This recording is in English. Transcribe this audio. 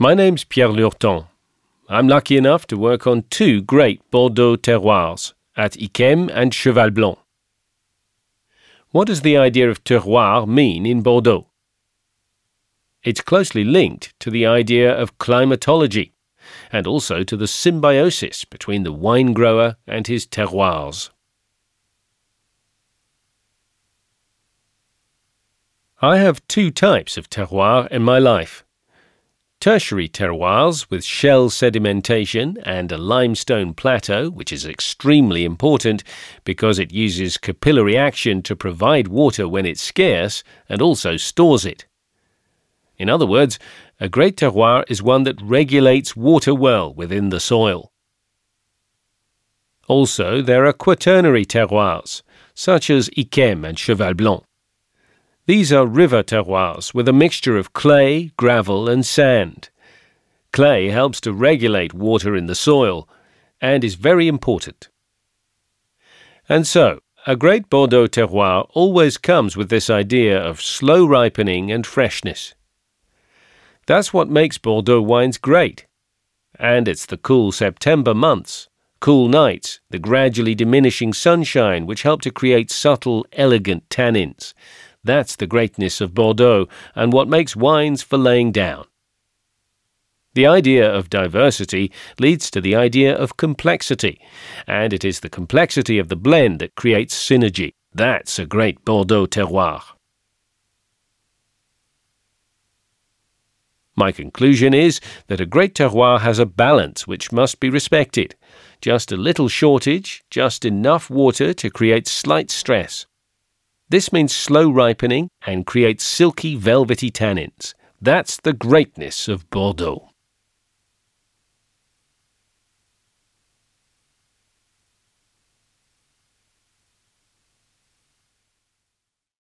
My name's Pierre Lurton. I'm lucky enough to work on two great Bordeaux terroirs at Yquem and Cheval Blanc. What does the idea of terroir mean in Bordeaux? It's closely linked to the idea of climatology and also to the symbiosis between the wine grower and his terroirs. I have two types of terroir in my life. Tertiary terroirs with shell sedimentation and a limestone plateau, which is extremely important because it uses capillary action to provide water when it's scarce and also stores it. In other words, a great terroir is one that regulates water well within the soil. Also, there are quaternary terroirs, such as Yquem and Cheval Blanc. These are river terroirs with a mixture of clay, gravel, and sand. Clay helps to regulate water in the soil and is very important. And so, a great Bordeaux terroir always comes with this idea of slow ripening and freshness. That's what makes Bordeaux wines great. And it's the cool September months, cool nights, the gradually diminishing sunshine which help to create subtle, elegant tannins that's the greatness of Bordeaux and what makes wines for laying down. The idea of diversity leads to the idea of complexity, and it is the complexity of the blend that creates synergy. That's a great Bordeaux terroir. My conclusion is that a great terroir has a balance which must be respected. Just a little shortage, just enough water to create slight stress. This means slow ripening and creates silky, velvety tannins. That's the greatness of Bordeaux.